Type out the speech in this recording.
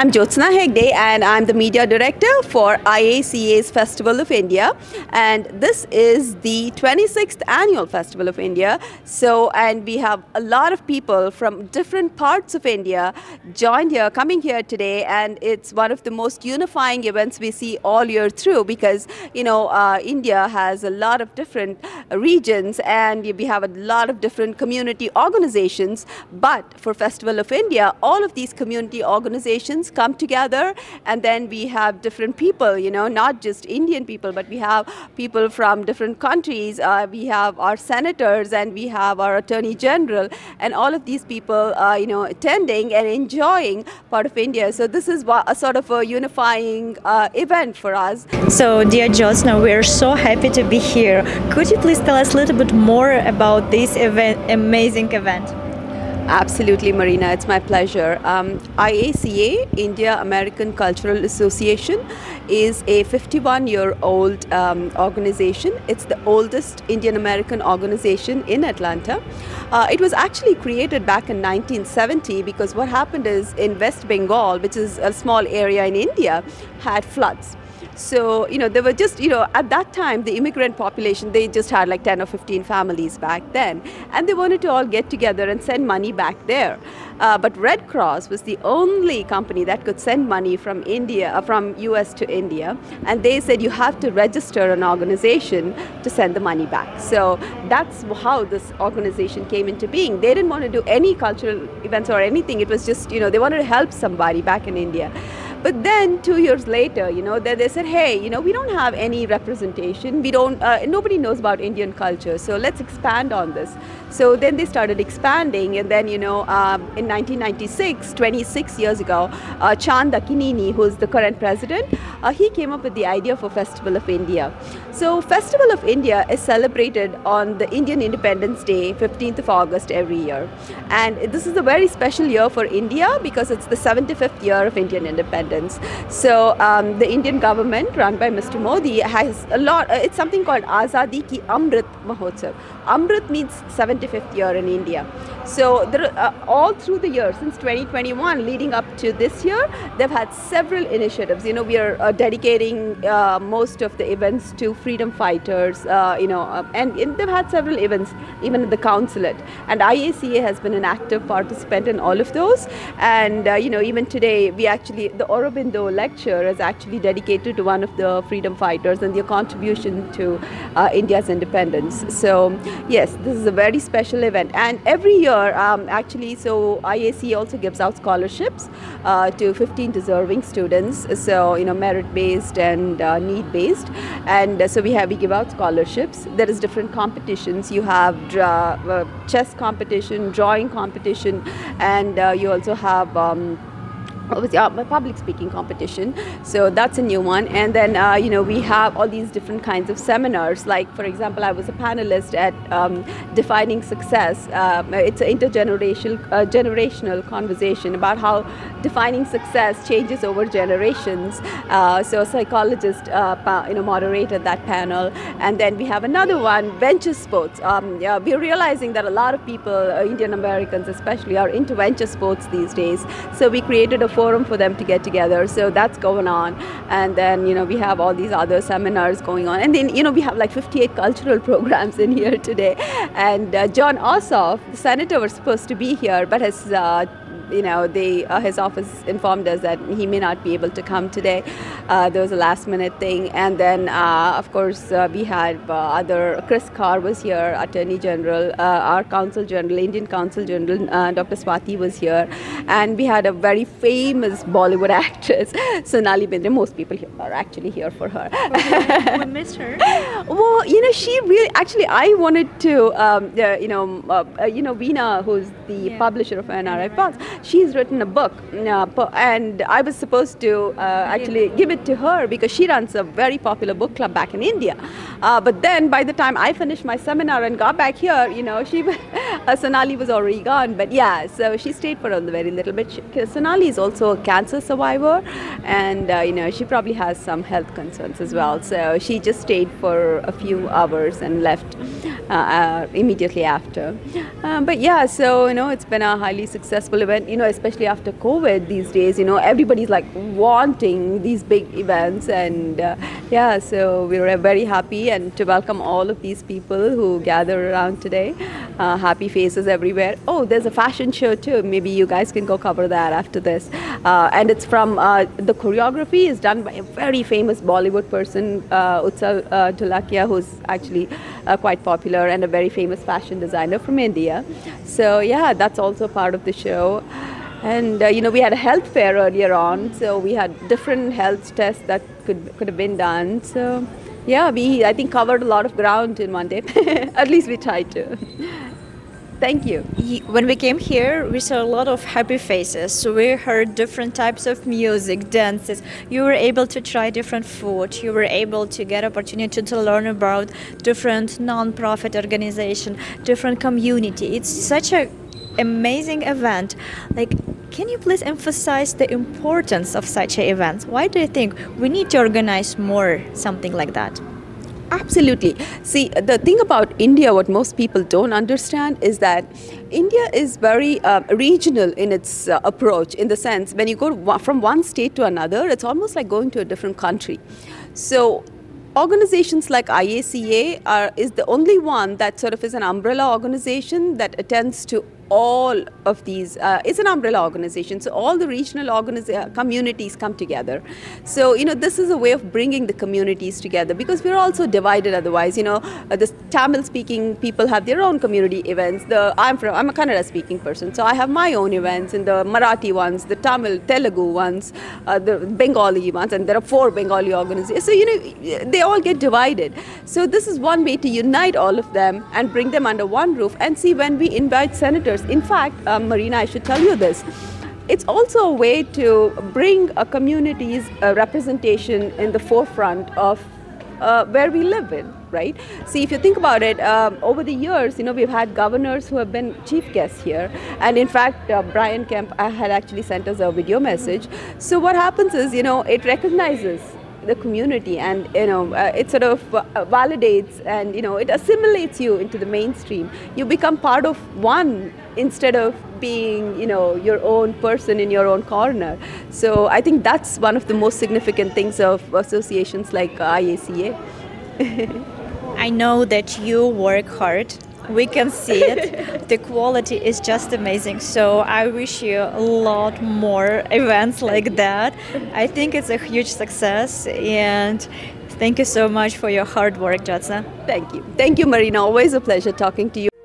I'm Jyotsna Hegde and I'm the media director for IACA's Festival of India. And this is the 26th annual Festival of India. So and we have a lot of people from different parts of India joined here coming here today. And it's one of the most unifying events we see all year through because you know uh, India has a lot of different regions and we have a lot of different community organizations. But for Festival of India all of these community organizations come together and then we have different people, you know, not just Indian people, but we have people from different countries. Uh, we have our senators and we have our attorney general and all of these people, uh, you know, attending and enjoying part of India. So this is a sort of a unifying uh, event for us. So dear Jyotsna, we're so happy to be here. Could you please tell us a little bit more about this event, amazing event? Absolutely, Marina. It's my pleasure. Um, IACA, India American Cultural Association, is a 51 year old um, organization. It's the oldest Indian American organization in Atlanta. Uh, it was actually created back in 1970 because what happened is in West Bengal, which is a small area in India, had floods. So, you know, they were just, you know, at that time, the immigrant population, they just had like 10 or 15 families back then. And they wanted to all get together and send money back there. Uh, but Red Cross was the only company that could send money from India, uh, from US to India. And they said you have to register an organization to send the money back. So that's how this organization came into being. They didn't want to do any cultural events or anything. It was just, you know, they wanted to help somebody back in India. But then two years later, you know, they, they said, hey, you know, we don't have any representation. We don't, uh, nobody knows about Indian culture. So let's expand on this. So then they started expanding. And then, you know, um, in 1996, 26 years ago, uh, Chand Akkineni, who's the current president, uh, he came up with the idea for Festival of India. So Festival of India is celebrated on the Indian Independence Day, 15th of August every year. And this is a very special year for India because it's the 75th year of Indian independence independence. So um, the Indian government, run by Mr. Modi, has a lot. Uh, it's something called Azadi Ki Amrit Mahotsav. Amrit means 75th year in India. So there, uh, all through the year, since 2021, leading up to this year, they've had several initiatives. You know, we are uh, dedicating uh, most of the events to freedom fighters. Uh, you know, uh, and, and they've had several events, even at the consulate. And IACA has been an active participant in all of those. And you know, even today, we actually the Aurobindo lecture is actually dedicated to one of the freedom fighters and their contribution to uh, India's independence. So yes, this is a very special event. And every year, um, actually, so IAC also gives out scholarships uh, to 15 deserving students. So, you know, merit-based and uh, need-based. And uh, so we have, we give out scholarships. There is different competitions. You have uh, chess competition, drawing competition, and uh, you also have um, obviously uh, public speaking competition. So that's a new one. And then uh, you know we have all these different kinds of seminars. Like for example i was a panelist at um, defining success. Uh, it's an intergenerational uh, generational conversation about how defining success changes over generations. Uh, so a psychologist uh, you know moderated that panel. And then we have another one venture sports. Um, yeah, we're realizing that a lot of people indian americans especially are into venture sports these days. So we created a forum for them to get together. So that's going on. And then, you know, we have all these other seminars going on. And then, you know, we have like 58 cultural programs in here today. And uh, Jon Ossoff, the senator, was supposed to be here, but has uh, you know, they, uh, his office informed us that he may not be able to come today. Uh, there was a last minute thing. And then, uh, of course, uh, we had uh, other, Chris Carr was here, Attorney General, uh, our Consul General, Indian Consul General, Dr. Swati was here. And we had a very famous Bollywood actress, Sonali Bendre. Most people here are actually here for her. we missed her. well, you know, she really, actually, I wanted to, um, you know, you know, Veena, who's the yeah. publisher of NRI Pulse, she's written a book, uh, and I was supposed to uh, actually give it to her because she runs a very popular book club back in India. Uh, but then by the time I finished my seminar and got back here, you know, she Sonali was already gone. But yeah, so she stayed for a very little bit. She, Sonali is also a cancer survivor, and you know, she probably has some health concerns as well. So she just stayed for a few hours and left uh, uh, immediately after. Um, but yeah, so you know, it's been a highly successful event you know, especially after COVID these days, you know, everybody's like wanting these big events. And uh, yeah, so we were very happy and to welcome all of these people who gather around today. Uh, happy faces everywhere. Oh, there's a fashion show too. Maybe you guys can go cover that after this. Uh, and it's from uh, the choreography is done by a very famous Bollywood person, uh, Utsav uh, who's actually uh, quite popular and a very famous fashion designer from India. So yeah, that's also part of the show. And uh, you know, we had a health fair earlier on, so we had different health tests that could could have been done. So yeah, we I think covered a lot of ground in one day. At least we tried to. Thank you. When we came here, we saw a lot of happy faces. So we heard different types of music, dances. You were able to try different food. You were able to get opportunity to learn about different non-profit organization, different community. It's such a amazing event. Like, can you please emphasize the importance of such a event? Why do you think we need to organize more something like that? Absolutely. See, the thing about India, what most people don't understand is that India is very uh, regional in its uh, approach, in the sense when you go from one state to another, it's almost like going to a different country. So, organizations like IACA are, is the only one that sort of is an umbrella organization that attends to all of these. Uh, an umbrella organization, so all the regional organiza- communities come together. So you know this is a way of bringing the communities together because we're also divided otherwise. You know uh, the Tamil-speaking people have their own community events. The I'm from I'm a Kannada-speaking person, so I have my own events, and the Marathi ones, the Tamil, Telugu ones, uh, the Bengali ones, and there are four Bengali organizations. So you know they all get divided. So this is one way to unite all of them and bring them under one roof. And see when we invite senators in fact, um, Marina, I should tell you this. It's also a way to bring a community's uh, representation in the forefront of uh, where we live in, right? See, if you think about it, um, over the years, you know, we've had governors who have been chief guests here. And in fact, uh, Brian Kemp uh, had actually sent us a video message. So what happens is, you know, it recognizes the community and you know uh, it sort of uh, validates and you know it assimilates you into the mainstream you become part of one instead of being you know your own person in your own corner so i think that's one of the most significant things of associations like IACA I know that you work hard we can see it. the quality is just amazing. So I wish you a lot more events like that. I think it's a huge success and thank you so much for your hard work, Jyotsna. Thank you. Thank you, Marina. Always a pleasure talking to you.